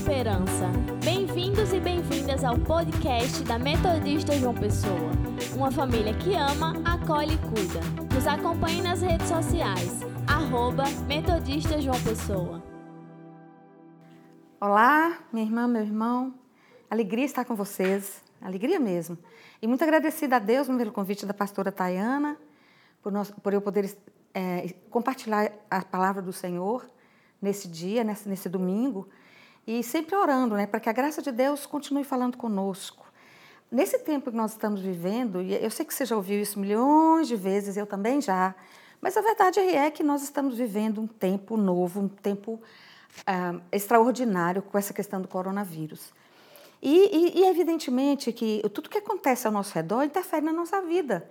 esperança. Bem-vindos e bem-vindas ao podcast da Metodista João Pessoa. Uma família que ama, acolhe e cuida. Nos acompanhe nas redes sociais. Arroba Metodista João Pessoa. Olá, minha irmã, meu irmão. Alegria estar com vocês. Alegria mesmo. E muito agradecida a Deus pelo convite da pastora Tayana, por, nós, por eu poder é, compartilhar a palavra do Senhor nesse dia, nesse, nesse domingo, e sempre orando, né, para que a graça de Deus continue falando conosco. Nesse tempo que nós estamos vivendo, e eu sei que você já ouviu isso milhões de vezes, eu também já, mas a verdade é que nós estamos vivendo um tempo novo, um tempo ah, extraordinário com essa questão do coronavírus. E, e, e, evidentemente que tudo que acontece ao nosso redor interfere na nossa vida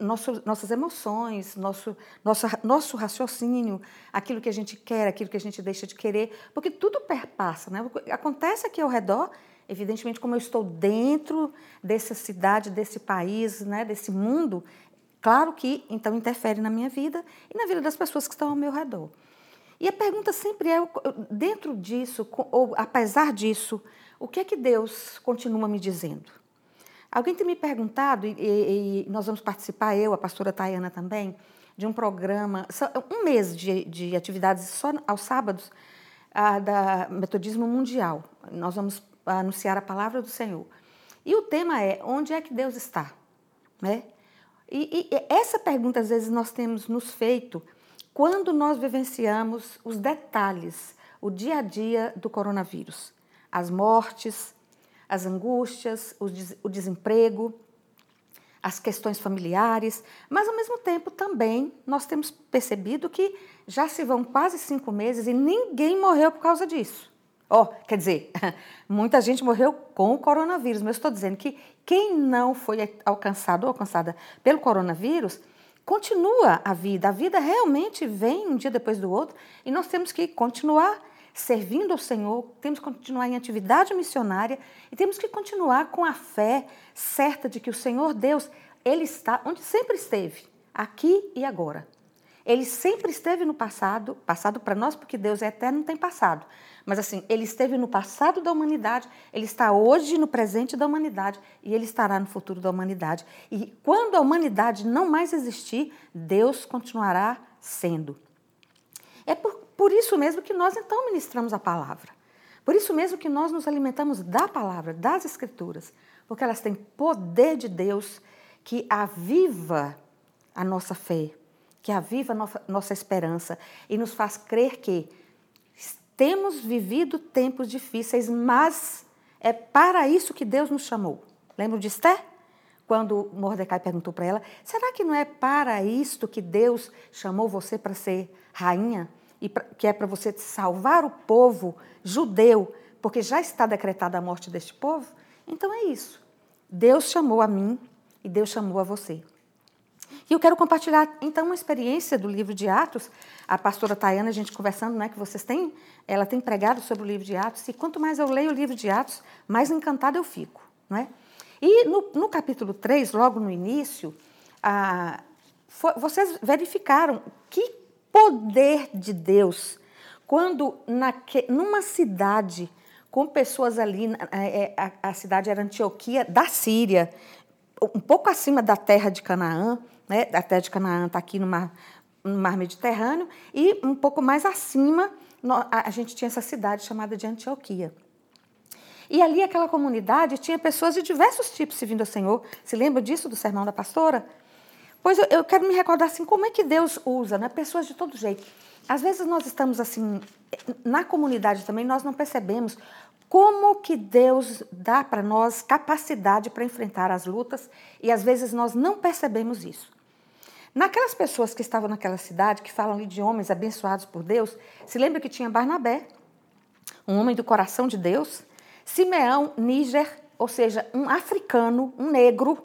nosso, nossas emoções, nosso, nosso, nosso raciocínio, aquilo que a gente quer, aquilo que a gente deixa de querer, porque tudo perpassa. Né? Acontece aqui ao redor, evidentemente, como eu estou dentro dessa cidade, desse país, né, desse mundo, claro que então interfere na minha vida e na vida das pessoas que estão ao meu redor. E a pergunta sempre é, dentro disso, ou apesar disso, o que é que Deus continua me dizendo? Alguém tem me perguntado, e, e, e, nós vamos participar, eu, a pastora Tayana também, de um programa, um mês de, de atividades só aos sábados, ah, da Metodismo Mundial. Nós vamos anunciar a palavra do Senhor. E o tema é: onde é que Deus está? Né? E, e essa pergunta, às vezes, nós temos nos feito quando nós vivenciamos os detalhes, o dia a dia do coronavírus. As mortes, as angústias, o, des o desemprego, as questões familiares, mas ao mesmo tempo também nós temos percebido que já se vão quase cinco meses e ninguém morreu por causa disso. Oh, quer dizer, muita gente morreu com o coronavírus, mas eu estou dizendo que quem não foi alcançado ou alcançada pelo coronavírus, continua a vida. A vida realmente vem um dia depois do outro e nós temos que continuar servindo ao Senhor, temos que continuar em atividade missionária e temos que continuar com a fé certa de que o Senhor Deus, Ele está onde sempre esteve, aqui e agora. Ele sempre esteve no passado, passado para nós, porque Deus é eterno, não tem passado. Mas assim, ele esteve no passado da humanidade, ele está hoje no presente da humanidade e ele estará no futuro da humanidade. E quando a humanidade não mais existir, Deus continuará sendo. É por, por isso mesmo que nós então ministramos a palavra. Por isso mesmo que nós nos alimentamos da palavra, das escrituras, porque elas têm poder de Deus que aviva a nossa fé, que aviva a nossa, esperança e nos faz crer que temos vivido tempos difíceis, mas é para isso que Deus nos chamou. Lembra de Esther? Quando Mordecai perguntou para ela: será que não é para isto que Deus chamou você para ser rainha? E pra, que é para você salvar o povo judeu, porque já está decretada a morte deste povo, então é isso. Deus chamou a mim e Deus chamou a você. E eu quero compartilhar então uma experiência do livro de Atos. A pastora Tayana, a gente conversando, né, que vocês têm, ela tem pregado sobre o livro de Atos, e quanto mais eu leio o livro de Atos, mais encantada eu fico. Não é? E no, no capítulo 3, logo no início, ah, foi, vocês verificaram que poder de Deus. Quando naque, numa cidade com pessoas ali, é, a, a cidade era Antioquia da Síria, um pouco acima da terra de Canaã, né? a terra de Canaã está aqui no mar, no mar Mediterrâneo, e um pouco mais acima a gente tinha essa cidade chamada de Antioquia. E ali, aquela comunidade, tinha pessoas de diversos tipos servindo ao Senhor. Se lembra disso, do sermão da pastora? Pois eu, eu quero me recordar assim, como é que Deus usa, né? Pessoas de todo jeito. Às vezes nós estamos assim, na comunidade também, nós não percebemos como que Deus dá para nós capacidade para enfrentar as lutas e às vezes nós não percebemos isso. Naquelas pessoas que estavam naquela cidade, que falam de homens abençoados por Deus, se lembra que tinha Barnabé, um homem do coração de Deus, Simeão, Níger, ou seja, um africano, um negro,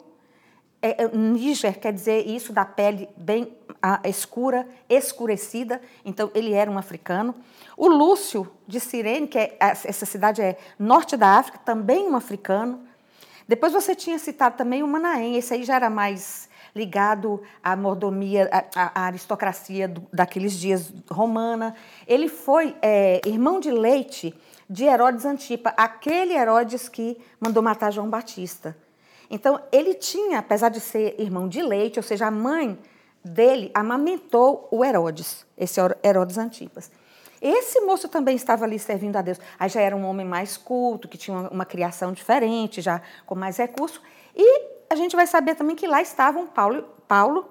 é, é, Níger quer dizer isso da pele bem a, escura, escurecida, então ele era um africano. O Lúcio de Cirene, que é, essa cidade é norte da África, também um africano. Depois você tinha citado também o Manaém, esse aí já era mais ligado à mordomia, à, à aristocracia do, daqueles dias romana. Ele foi é, irmão de leite de Herodes Antipa, aquele Herodes que mandou matar João Batista. Então, ele tinha, apesar de ser irmão de leite, ou seja, a mãe dele amamentou o Herodes, esse Herodes Antipas. Esse moço também estava ali servindo a Deus. Aí já era um homem mais culto, que tinha uma, criação diferente, já com mais recurso. E a gente vai saber também que lá estavam Paulo, Paulo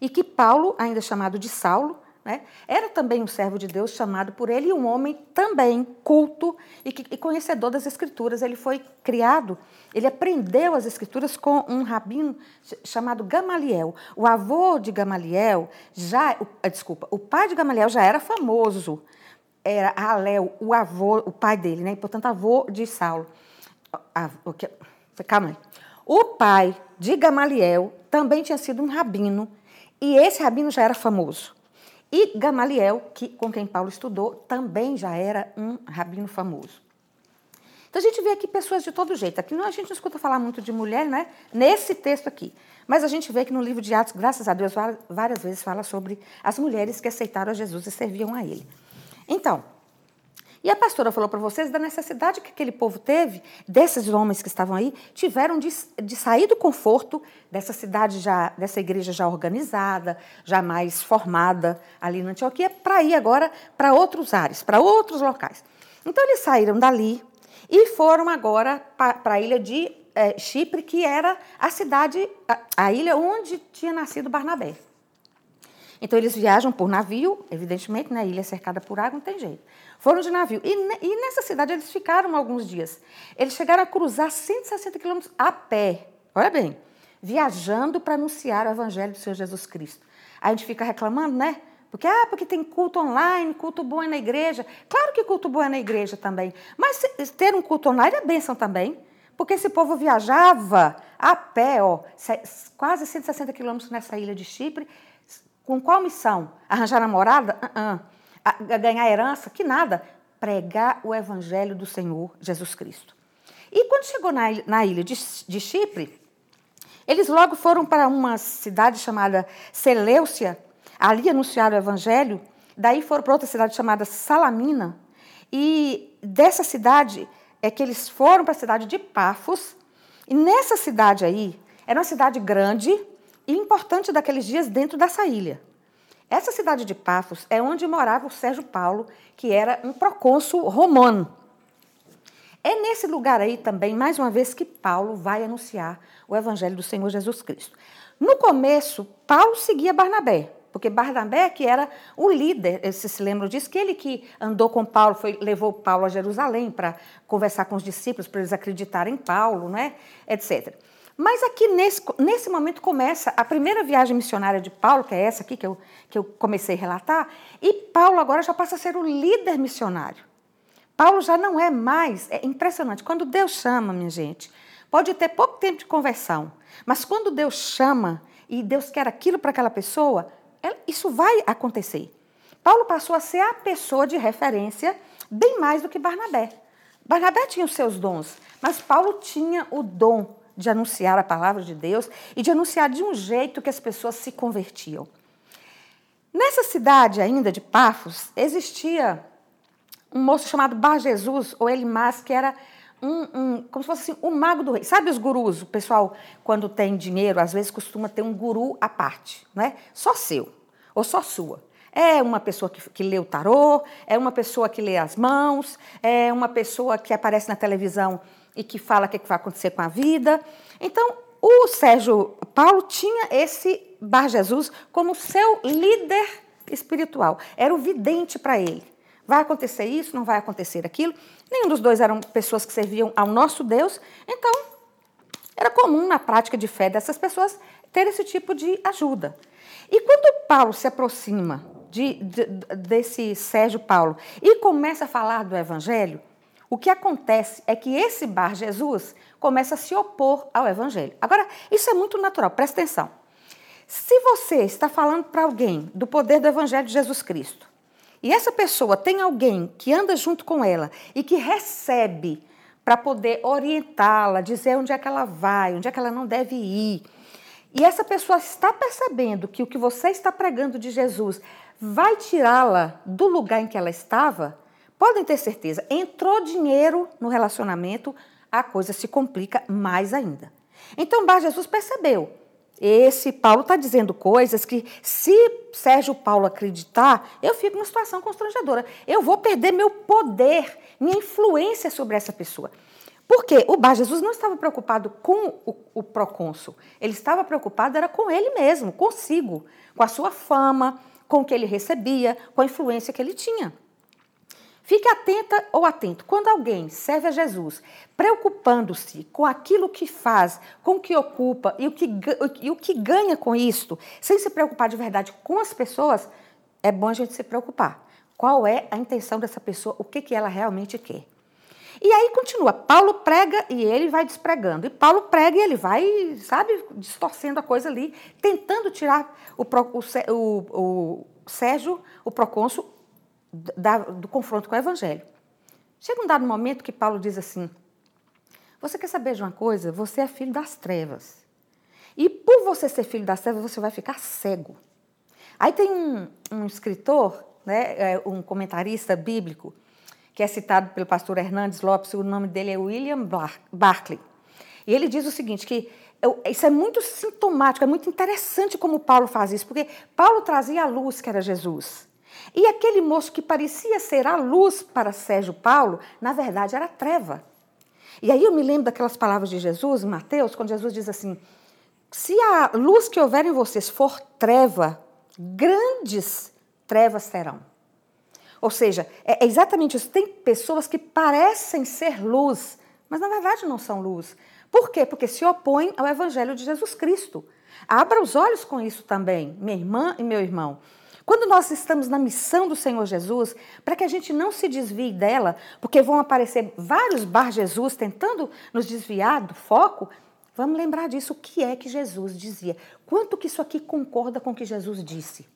e que Paulo, ainda chamado de Saulo, né, era também um servo de Deus chamado por ele e um homem também culto e, que, e conhecedor das Escrituras. Ele foi criado, ele aprendeu as Escrituras com um rabino chamado Gamaliel. O avô de Gamaliel já, o, eh, desculpa, o pai de Gamaliel já era famoso. Era Alel, o avô, o pai dele, né? Portanto, avô de Saulo. Ah, okay. Calma aí. O pai de Gamaliel também tinha sido um rabino, e esse rabino já era famoso. E Gamaliel, que, com quem Paulo estudou, também já era um rabino famoso. Então a gente vê aqui pessoas de todo jeito. Aqui a gente não escuta falar muito de mulher, né? Nesse texto aqui. Mas a gente vê que no livro de Atos, graças a Deus, várias vezes fala sobre as mulheres que aceitaram a Jesus e serviam a ele. Então, e a pastora falou para vocês da necessidade que aquele povo teve, desses homens que estavam aí, tiveram de, de sair do conforto dessa cidade já, dessa igreja já organizada, já mais formada ali na Antioquia, para ir agora para outros ares, para outros locais. Então eles saíram dali e foram agora para a ilha de é, Chipre, que era a cidade, a, a ilha onde tinha nascido Barnabé. Então eles viajam por navio, evidentemente, né, ilha cercada por água, não tem jeito. Foram de navio. E, e nessa cidade eles ficaram alguns dias. Eles chegaram a cruzar 160 quilômetros a pé. Olha bem, viajando para anunciar o evangelho do Senhor Jesus Cristo. Aí a gente fica reclamando, né? Porque, ah, porque tem culto online, culto bom é na igreja. Claro que culto bom é na igreja também. Mas ter um culto online é bênção também. Porque esse povo viajava a pé, ó, quase 160 quilômetros nessa ilha de Chipre, com qual missão? Arranjar namorada? Uh -uh. Ganhar herança? Que nada. Pregar o evangelho do Senhor Jesus Cristo. E quando chegou na, na ilha de, de Chipre, eles logo foram para uma cidade chamada Seleucia, ali anunciaram o evangelho, daí foram para outra cidade chamada Salamina, e dessa cidade é que eles foram para a cidade de Pafos, e nessa cidade aí, era uma cidade grande, e importante daqueles dias dentro dessa ilha. Essa cidade de Pafos é onde morava o Sérgio Paulo, que era um procônsul romano. É nesse lugar aí também, mais uma vez, que Paulo vai anunciar o evangelho do Senhor Jesus Cristo. No começo, Paulo seguia Barnabé, porque Barnabé que era o líder, vocês se lembram disso, que ele que andou com Paulo, foi, levou Paulo a Jerusalém para conversar com os discípulos, para eles acreditarem em Paulo, né, etc. Mas aqui nesse, nesse momento começa a primeira viagem missionária de Paulo, que é essa aqui que eu, que eu comecei a relatar, e Paulo agora já passa a ser o líder missionário. Paulo já não é mais, é impressionante, quando Deus chama, minha gente, pode ter pouco tempo de conversão, mas quando Deus chama e Deus quer aquilo para aquela pessoa, isso vai acontecer. Paulo passou a ser a pessoa de referência bem mais do que Barnabé. Barnabé tinha os seus dons, mas Paulo tinha o dom de anunciar a palavra de Deus e de anunciar de um jeito que as pessoas se convertiam. Nessa cidade ainda de Pafos, existia um moço chamado Bar Jesus, ou Elimas, que era um, um, como se fosse assim, o mago do rei. Sabe os gurus? O pessoal, quando tem dinheiro, às vezes costuma ter um guru à parte, né? Só seu, ou só sua. É uma pessoa que, que lê o tarô, é uma pessoa que lê as mãos, é uma pessoa que aparece na televisão e que fala o que vai acontecer com a vida. Então, o Sérgio Paulo tinha esse Bar Jesus como seu líder espiritual. Era o vidente para ele. Vai acontecer isso, não vai acontecer aquilo. Nenhum dos dois eram pessoas que serviam ao nosso Deus. Então, era comum na prática de fé dessas pessoas ter esse tipo de ajuda. E quando Paulo se aproxima de, de, desse Sérgio Paulo e começa a falar do Evangelho, o que acontece é que esse Bar Jesus começa a se opor ao Evangelho. Agora, isso é muito natural, presta atenção. Se você está falando para alguém do poder do Evangelho de Jesus Cristo, e essa pessoa tem alguém que anda junto com ela e que recebe para poder orientá-la, dizer onde é que ela vai, onde é que ela não deve ir, e essa pessoa está percebendo que o que você está pregando de Jesus vai tirá-la do lugar em que ela estava, podem ter certeza, entrou dinheiro no relacionamento, a coisa se complica mais ainda. Então, Bar Jesus percebeu. Esse Paulo está dizendo coisas que, se Sérgio Paulo acreditar, eu fico numa situação constrangedora. Eu vou perder meu poder, minha influência sobre essa pessoa. Porque o Bar Jesus não estava preocupado com o, o procônsul, ele estava preocupado era com ele mesmo, consigo, com a sua fama, com o que ele recebia, com a influência que ele tinha. Fique atenta ou atento. Quando alguém serve a Jesus, preocupando-se com aquilo que faz, com o que ocupa e o que, e o que ganha com isto, sem se preocupar de verdade com as pessoas, é bom a gente se preocupar. Qual é a intenção dessa pessoa? O que, que ela realmente quer? E aí continua, Paulo prega e ele vai despregando. E Paulo prega e ele vai, sabe, distorcendo a coisa ali, tentando tirar o, o, o, o Sérgio, o procônsul, da, do confronto com o evangelho. Chega um dado momento que Paulo diz assim: Você quer saber de uma coisa? Você é filho das trevas. E por você ser filho das trevas, você vai ficar cego. Aí tem um, um escritor, né, é, um comentarista bíblico, que é citado pelo pastor Hernandes Lopes, o nome dele é William Barclay. E ele diz o seguinte, que isso é muito sintomático, é muito interessante como Paulo faz isso, porque Paulo trazia a luz que era Jesus. E aquele moço que parecia ser a luz para Sérgio Paulo, na verdade era treva. E aí eu me lembro daquelas palavras de Jesus, Mateus, quando Jesus diz assim: se a luz que houver em vocês for treva, grandes trevas serão. Ou seja, é exatamente isso. Tem pessoas que parecem ser luz, mas na verdade não são luz. Por quê? Porque se opõem ao Evangelho de Jesus Cristo. Abra os olhos com isso também, minha irmã e meu irmão. Quando nós estamos na missão do Senhor Jesus, para que a gente não se desvie dela, porque vão aparecer vários bar Jesus tentando nos desviar do foco, vamos lembrar disso. O que é que Jesus dizia? Quanto que isso aqui concorda com o que Jesus disse?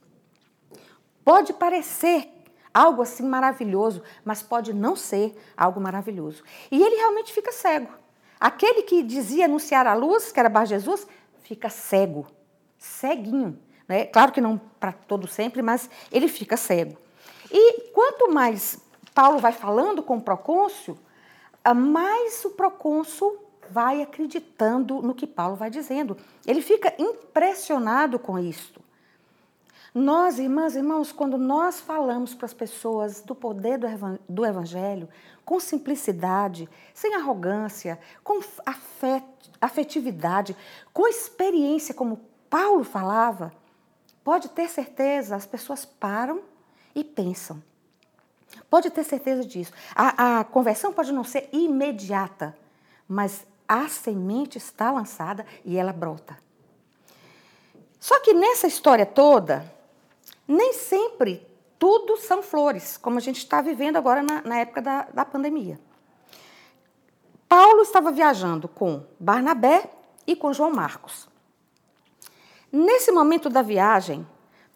Pode parecer algo assim maravilhoso, mas pode não ser algo maravilhoso. E ele realmente fica cego. Aquele que dizia anunciar a luz, que era Bar Jesus, fica cego, ceguinho. Né? Claro que não para todo sempre, mas ele fica cego. E quanto mais Paulo vai falando com o procônsul, mais o procônsul vai acreditando no que Paulo vai dizendo. Ele fica impressionado com isto. Nós, irmãs e irmãos, quando nós falamos para as pessoas do poder do Evangelho, com simplicidade, sem arrogância, com afetividade, com experiência, como Paulo falava, pode ter certeza, as pessoas param e pensam. Pode ter certeza disso. A, a conversão pode não ser imediata, mas a semente está lançada e ela brota. Só que nessa história toda, nem sempre tudo são flores, como a gente está vivendo agora na, na época da, da pandemia. Paulo estava viajando com Barnabé e com João Marcos. Nesse momento da viagem,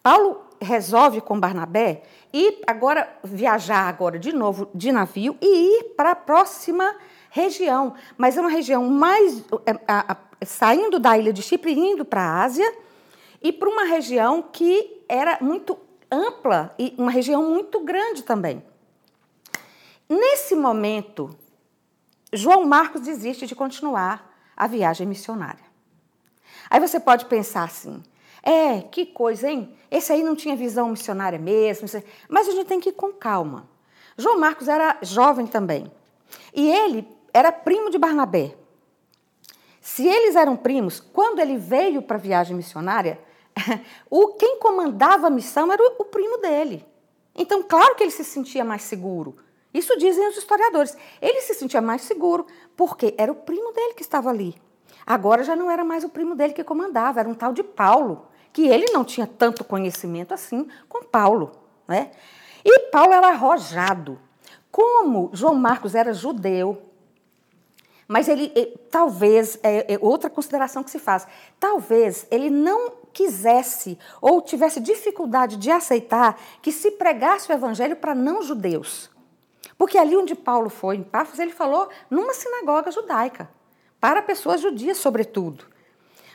Paulo resolve com Barnabé ir agora viajar agora de novo de navio e ir para a próxima região, mas é uma região mais é, a, a, saindo da ilha de Chipre indo para a Ásia e para uma região que era muito ampla e uma região muito grande também. Nesse momento, João Marcos desiste de continuar a viagem missionária. Aí você pode pensar assim: é, que coisa, hein? Esse aí não tinha visão missionária mesmo, mas a gente tem que ir com calma. João Marcos era jovem também. E ele era primo de Barnabé. Se eles eram primos, quando ele veio para a viagem missionária, o quem comandava a missão era o, o primo dele. Então, claro que ele se sentia mais seguro. Isso dizem os historiadores. Ele se sentia mais seguro porque era o primo dele que estava ali. Agora já não era mais o primo dele que comandava, era um tal de Paulo, que ele não tinha tanto conhecimento assim com Paulo. Né? E Paulo era arrojado. Como João Marcos era judeu, mas ele, talvez, é, é, outra consideração que se faz, talvez ele não quisesse ou tivesse dificuldade de aceitar que se pregasse o evangelho para não judeus. Porque ali onde Paulo foi, em Pafos, ele falou numa sinagoga judaica, para pessoas judias, sobretudo.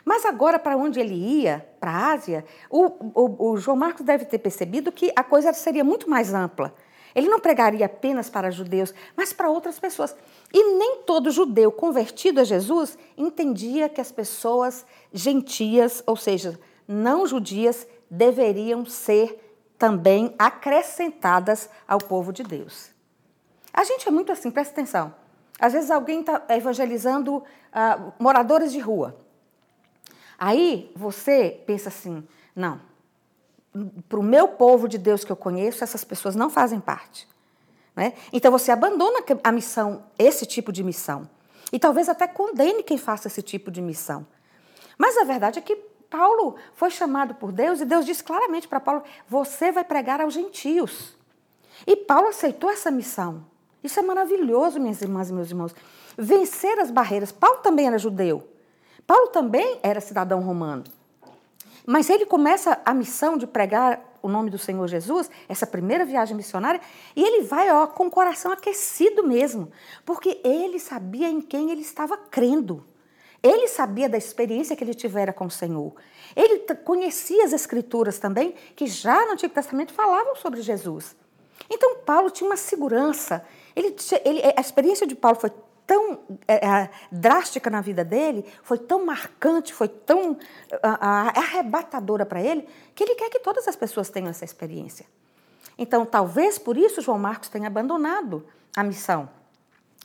Mas agora, para onde ele ia, para a Ásia, o, o, o João Marcos deve ter percebido que a coisa seria muito mais ampla. Ele não pregaria apenas para judeus, mas para outras pessoas. E nem todo judeu convertido a Jesus entendia que as pessoas gentias, ou seja, não judias, deveriam ser também acrescentadas ao povo de Deus. A gente é muito assim, presta atenção. Às vezes alguém está evangelizando uh, moradores de rua. Aí você pensa assim: não, para o meu povo de Deus que eu conheço, essas pessoas não fazem parte. Né? Então você abandona a missão, esse tipo de missão. E talvez até condene quem faça esse tipo de missão. Mas a verdade é que Paulo foi chamado por Deus e Deus disse claramente para Paulo: você vai pregar aos gentios. E Paulo aceitou essa missão. Isso é maravilhoso, minhas irmãs e meus irmãos. Vencer as barreiras. Paulo também era judeu. Paulo também era cidadão romano. Mas ele começa a missão de pregar o nome do Senhor Jesus, essa primeira viagem missionária, e ele vai ó, com o coração aquecido mesmo, porque ele sabia em quem ele estava crendo. Ele sabia da experiência que ele tivera com o Senhor. Ele conhecia as Escrituras também, que já no Antigo Testamento falavam sobre Jesus. Então, Paulo tinha uma segurança. Ele, ele, a experiência de Paulo foi tão é, é, drástica na vida dele, foi tão marcante, foi tão arrebatadora para ele, que ele quer que todas as pessoas tenham essa experiência. Então, talvez por isso João Marcos tenha abandonado a missão.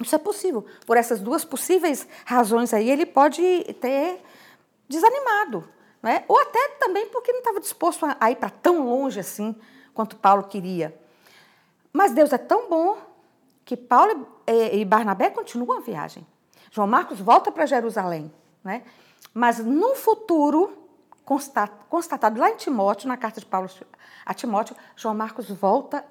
Isso é possível. Por essas duas possíveis razões aí, ele pode ter desanimado. Né? Ou até também porque não estava disposto a ir para tão longe assim quanto Paulo queria. Mas Deus é tão bom que Paulo e Barnabé continuam a viagem. João Marcos volta para Jerusalém. Né? Mas no futuro, constatado lá em Timóteo, na carta de Paulo a Timóteo, João Marcos volta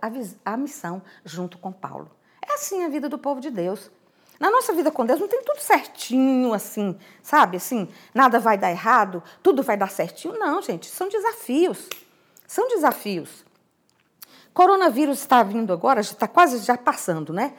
à missão junto com Paulo. É assim a vida do povo de Deus. Na nossa vida com Deus não tem tudo certinho assim, sabe? Assim, nada vai dar errado, tudo vai dar certinho. Não, gente, são desafios. São desafios. Coronavírus está vindo agora, já está quase já passando, né?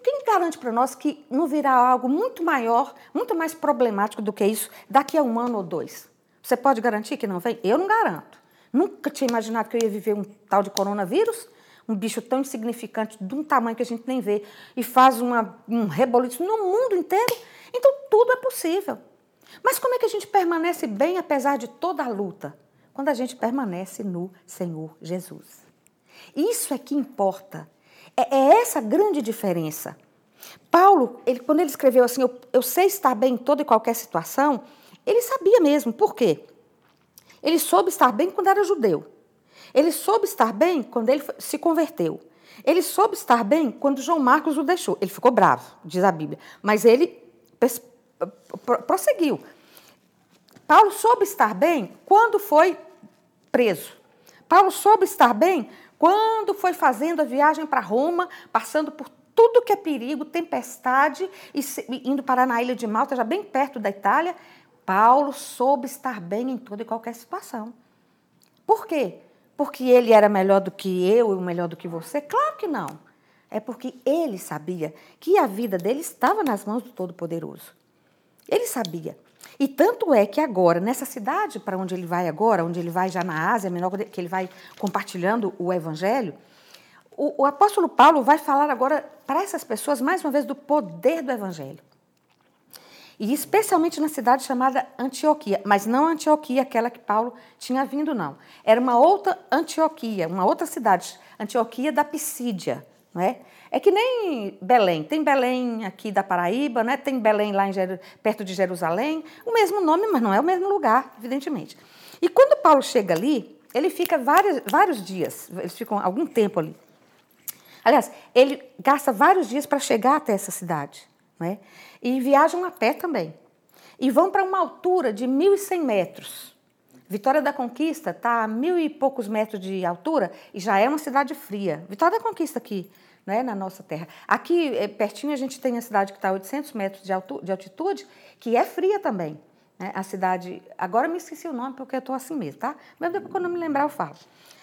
Quem garante para nós que não virá algo muito maior, muito mais problemático do que isso daqui a um ano ou dois? Você pode garantir que não vem? Eu não garanto. Nunca tinha imaginado que eu ia viver um tal de coronavírus, um bicho tão insignificante, de um tamanho que a gente nem vê, e faz uma, um reboliço no mundo inteiro. Então, tudo é possível. Mas como é que a gente permanece bem apesar de toda a luta? Quando a gente permanece no Senhor Jesus. Isso é que importa. É, é essa grande diferença. Paulo, ele, quando ele escreveu assim, eu, eu sei estar bem em toda e qualquer situação, ele sabia mesmo. Por quê? Ele soube estar bem quando era judeu. Ele soube estar bem quando ele se converteu. Ele soube estar bem quando João Marcos o deixou. Ele ficou bravo, diz a Bíblia. Mas ele prosseguiu. Paulo soube estar bem quando foi preso. Paulo soube estar bem quando foi fazendo a viagem para Roma, passando por tudo que é perigo, tempestade, e indo parar na ilha de Malta, já bem perto da Itália, Paulo soube estar bem em toda e qualquer situação. Por quê? Porque ele era melhor do que eu e melhor do que você? Claro que não. É porque ele sabia que a vida dele estava nas mãos do Todo-Poderoso. Ele sabia. E tanto é que agora, nessa cidade para onde ele vai agora, onde ele vai já na Ásia, menor que ele vai compartilhando o Evangelho, o, o apóstolo Paulo vai falar agora para essas pessoas, mais uma vez, do poder do Evangelho. E especialmente na cidade chamada Antioquia, mas não Antioquia, aquela que Paulo tinha vindo, não. Era uma outra Antioquia, uma outra cidade, Antioquia da Pisídia, não é? É que nem Belém. Tem Belém aqui da Paraíba, né? tem Belém lá perto de Jerusalém. O mesmo nome, mas não é o mesmo lugar, evidentemente. E quando Paulo chega ali, ele fica vários, vários dias, eles ficam algum tempo ali. Aliás, ele gasta vários dias para chegar até essa cidade. Né? E viajam a pé também. E vão para uma altura de 1.100 metros. Vitória da Conquista está a mil e poucos metros de altura e já é uma cidade fria. Vitória da Conquista aqui, né, na nossa terra. Aqui, é, pertinho, a gente tem a cidade que está a 800 metros de, de altitude, que é fria também. Né? A cidade, agora me esqueci o nome porque eu estou assim mesmo, tá? Mas depois quando eu me lembrar eu falo.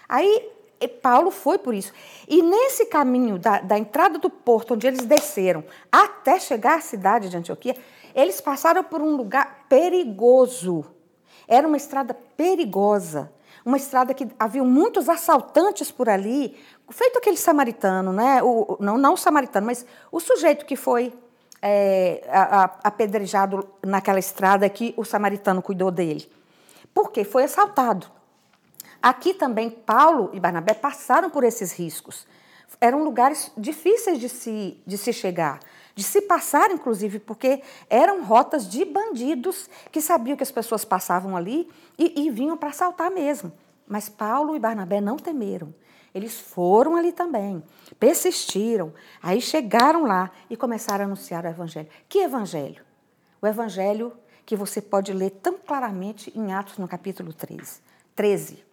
Aí Paulo foi por isso. E nesse caminho da, da entrada do porto, onde eles desceram, até chegar à cidade de Antioquia, Eles passaram por um lugar perigoso. Era uma estrada perigosa. Uma estrada que havia muitos assaltantes por ali, feito aquele samaritano, né? O, não, não o samaritano, mas o sujeito que foi é, apedrejado naquela estrada que o samaritano cuidou dele. Porque foi assaltado. Aqui também Paulo e Barnabé passaram por esses riscos. Eram lugares difíceis de se, de se chegar, de se passar, inclusive, porque eram rotas de bandidos que sabiam que as pessoas passavam ali e, e vinham para assaltar mesmo. Mas Paulo e Barnabé não temeram. Eles foram ali também, persistiram, aí chegaram lá e começaram a anunciar o Evangelho. Que Evangelho? O Evangelho que você pode ler tão claramente em Atos, no capítulo 13. 13.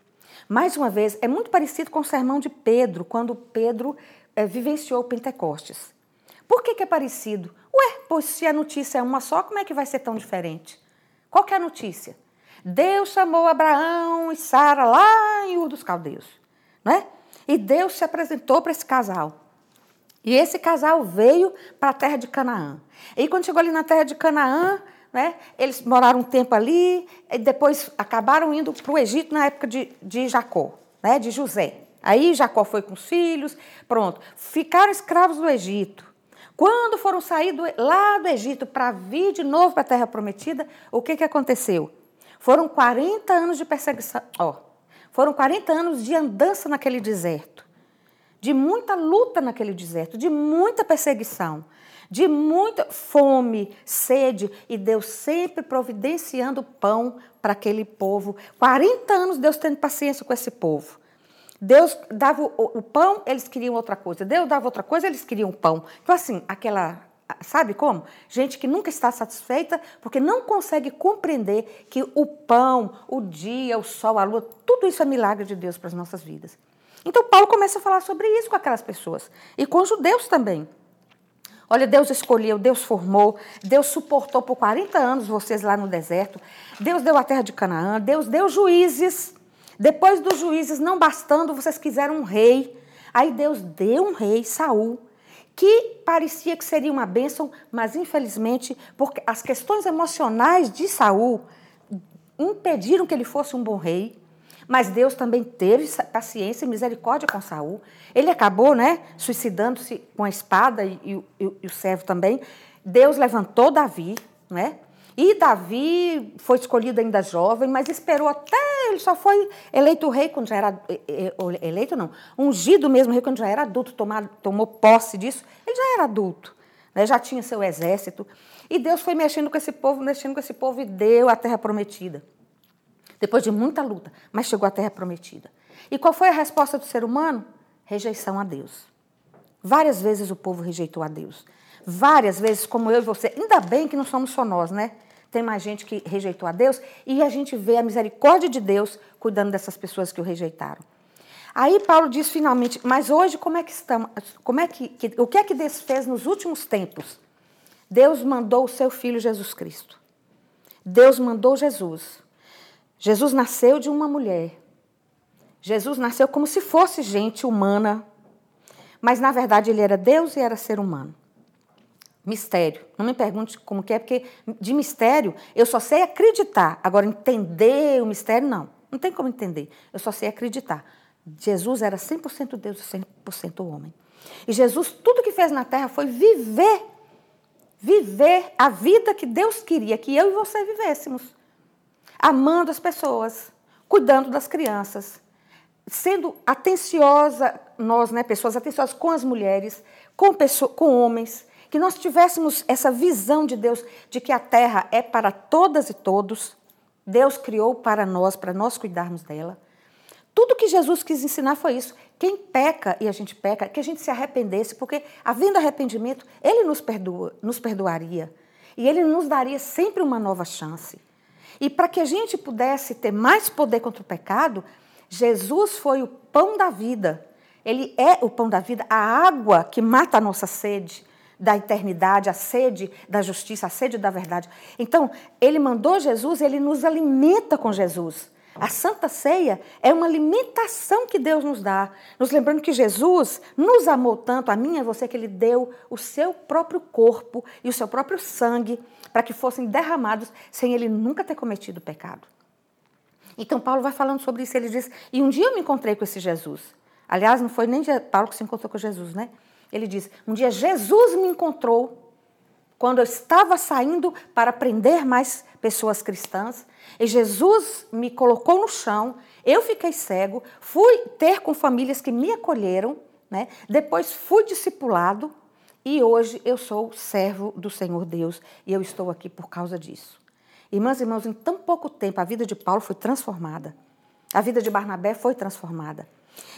Mais uma vez, é muito parecido com o sermão de Pedro, quando Pedro é, vivenciou o Pentecostes. Por que, que é parecido? Ué, pois se a notícia é uma só, como é que vai ser tão diferente? Qual que é a notícia? Deus chamou Abraão e Sara lá em Ur dos Caldeus, né? E Deus se apresentou para esse casal. E esse casal veio para a terra de Canaã. E quando chegou ali na terra de Canaã, né? Eles moraram um tempo ali, e depois acabaram indo para o Egito na época de, de Jacó, né? de José. Aí Jacó foi com os filhos, pronto. Ficaram escravos do Egito. Quando foram sair do, lá do Egito para vir de novo para a Terra Prometida, o que, que aconteceu? Foram 40 anos de perseguição. Ó, foram 40 anos de andança naquele deserto, de muita luta naquele deserto, de muita perseguição de muita fome, sede, e Deus sempre providenciando pão para aquele povo. 40 anos Deus tendo paciência com esse povo. Deus dava o, o, pão, eles queriam outra coisa. Deus dava outra coisa, eles queriam pão. Então, assim, aquela. Sabe como? Gente que nunca está satisfeita porque não consegue compreender que o pão, o dia, o sol, a lua, tudo isso é milagre de Deus para as nossas vidas. Então, Paulo começa a falar sobre isso com aquelas pessoas e com os judeus também. Olha, Deus escolheu, Deus formou, Deus suportou por 40 anos vocês lá no deserto. Deus deu a terra de Canaã, Deus deu juízes. Depois dos juízes, não bastando, vocês quiseram um rei. Aí Deus deu um rei, Saul, que parecia que seria uma bênção, mas infelizmente, porque as questões emocionais de Saul impediram que ele fosse um bom rei. Mas Deus também teve paciência e misericórdia com Saul. Ele acabou, né, suicidando-se com a espada e, e, e, o servo também. Deus levantou Davi, né? E Davi foi escolhido ainda jovem, mas esperou até ele só foi eleito rei quando já era eleito não, ungido mesmo rei quando já era adulto, tomar, tomou posse disso. Ele já era adulto, né? Já tinha seu exército. E Deus foi mexendo com esse povo, mexendo com esse povo e deu a terra prometida depois de muita luta, mas chegou à terra prometida. E qual foi a resposta do ser humano? Rejeição a Deus. Várias vezes o povo rejeitou a Deus. Várias vezes, como eu e você. Ainda bem que não somos só nós, né? Tem mais gente que rejeitou a Deus e a gente vê a misericórdia de Deus cuidando dessas pessoas que o rejeitaram. Aí Paulo diz finalmente, mas hoje como é que estamos? Como é que, que, o que é que Deus fez nos últimos tempos? Deus mandou o seu filho Jesus Cristo. Deus mandou Jesus Jesus nasceu de uma mulher. Jesus nasceu como se fosse gente humana, mas na verdade ele era Deus e era ser humano. Mistério. Não me pergunte como que é, porque de mistério eu só sei acreditar. Agora, entender o mistério, não. Não tem como entender. Eu só sei acreditar. Jesus era 100% Deus e 100% homem. E Jesus, tudo que fez na terra foi viver. Viver a vida que Deus queria que eu e você vivêssemos amando as pessoas, cuidando das crianças, sendo atenciosa, nós, né, pessoas atenciosas com as mulheres, com, pessoas, com homens, que nós tivéssemos essa visão de Deus de que a terra é para todas e todos. Deus criou para nós, para nós cuidarmos dela. Tudo que Jesus quis ensinar foi isso. Quem peca, e a gente peca, que a gente se arrependesse, porque havendo arrependimento, Ele nos, perdoa, nos perdoaria. E Ele nos daria sempre uma nova chance. E para que a gente pudesse ter mais poder contra o pecado, Jesus foi o pão da vida. Ele é o pão da vida, a água que mata a nossa sede da eternidade, a sede da justiça, a sede da verdade. Então, ele mandou Jesus, ele nos alimenta com Jesus. A Santa Ceia é uma alimentação que Deus nos dá, nos lembrando que Jesus nos amou tanto, a mim e a você, que Ele deu o seu próprio corpo e o seu próprio sangue para que fossem derramados sem Ele nunca ter cometido pecado. Então, Paulo vai falando sobre isso. Ele diz: E um dia eu me encontrei com esse Jesus. Aliás, não foi nem Paulo que se encontrou com Jesus, né? Ele diz: Um dia Jesus me encontrou quando eu estava saindo para prender mais pessoas cristãs, e Jesus me colocou no chão, eu fiquei cego, fui ter com famílias que me acolheram, né? depois fui discipulado, e hoje eu sou servo do Senhor Deus, e eu estou aqui por causa disso. Irmãs e irmãos, em tão pouco tempo a vida de Paulo foi transformada, a vida de Barnabé foi transformada.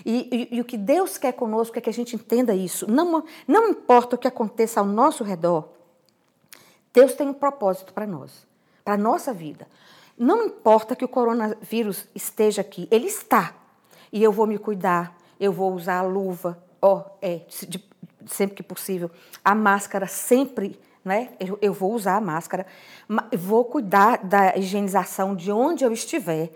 E, e, e, o que Deus quer conosco é que a gente entenda isso. Não, não importa o que aconteça ao nosso redor, Deus tem um propósito para nós, para a nossa vida. Não importa que o coronavírus esteja aqui, ele está. E eu vou me cuidar, eu vou usar a luva, ó, oh, é, de, sempre que possível, a máscara sempre, né? Eu, eu vou usar a máscara, vou cuidar da higienização de onde eu estiver?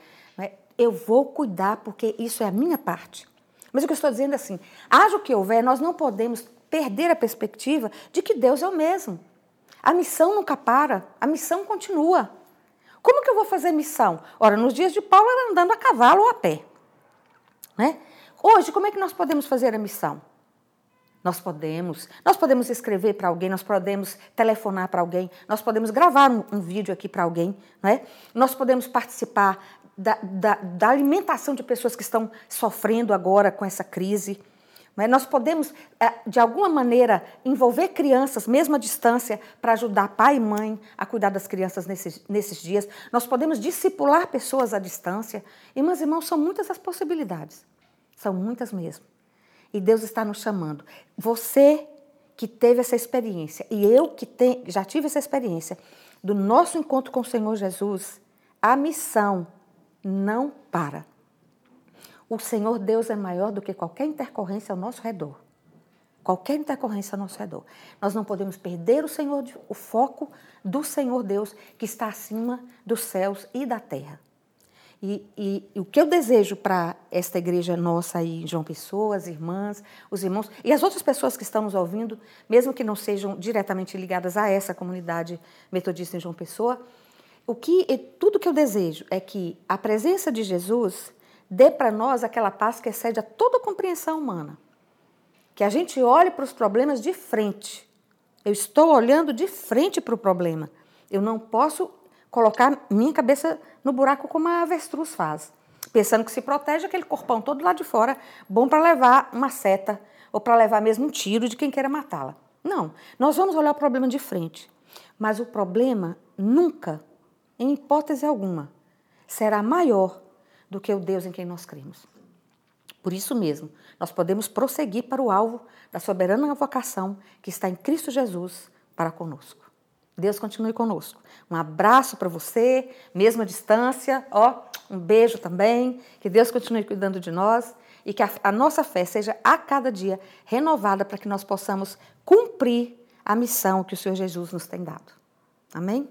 Eu vou cuidar porque isso é a minha parte. Mas o que eu estou dizendo é assim, haja o que houver, nós não podemos perder a perspectiva de que Deus é o mesmo. A missão nunca para, a missão continua. Como que eu vou fazer missão? Ora, nos dias de Paulo era andando a cavalo ou a pé. Né? Hoje, como é que nós podemos fazer a missão? Nós podemos, nós podemos escrever para alguém, nós podemos telefonar para alguém, nós podemos gravar um, um vídeo aqui para alguém, né? nós podemos participar da, da, da alimentação de pessoas que estão sofrendo agora com essa crise. Nós podemos, é, de alguma maneira, envolver crianças, mesmo à distância, para ajudar pai e mãe a cuidar das crianças nesses, nesses dias. Nós podemos discipular pessoas à distância. Irmãs e irmãos, são muitas as possibilidades. São muitas mesmo. E Deus está nos chamando. Você que teve essa experiência, e eu que já tive essa experiência, do nosso encontro com o Senhor Jesus, a missão não para. O Senhor Deus é maior do que qualquer intercorrência ao nosso redor. Qualquer intercorrência ao nosso redor. Nós não podemos perder o Senhor, o foco do Senhor Deus que está acima dos céus e da terra. E, e, e o que eu desejo para esta igreja nossa aí, João Pessoa, as irmãs, os irmãos e as outras pessoas que estão nos ouvindo, mesmo que não sejam diretamente ligadas a essa comunidade metodista em João Pessoa, o que tudo que eu desejo é que a presença de Jesus dê para nós aquela paz que excede a toda compreensão humana. Que a gente olhe para os problemas de frente. Eu estou olhando de frente para o problema. Eu não posso colocar minha cabeça no buraco como a avestruz faz, pensando que se protege aquele corpão todo lá de fora, bom para levar uma seta ou para levar mesmo um tiro de quem queira matá-la. Não, nós vamos olhar o problema de frente. Mas o problema nunca, em hipótese alguma, será maior do que o Deus em quem nós cremos. Por isso mesmo, nós podemos prosseguir para o alvo da soberana vocação que está em Cristo Jesus para conosco. Deus continue conosco. Um abraço para você, mesmo à distância, ó, um beijo também. Que Deus continue cuidando de nós e que a, a nossa fé seja a cada dia renovada para que nós possamos cumprir a missão que o Senhor Jesus nos tem dado. Amém?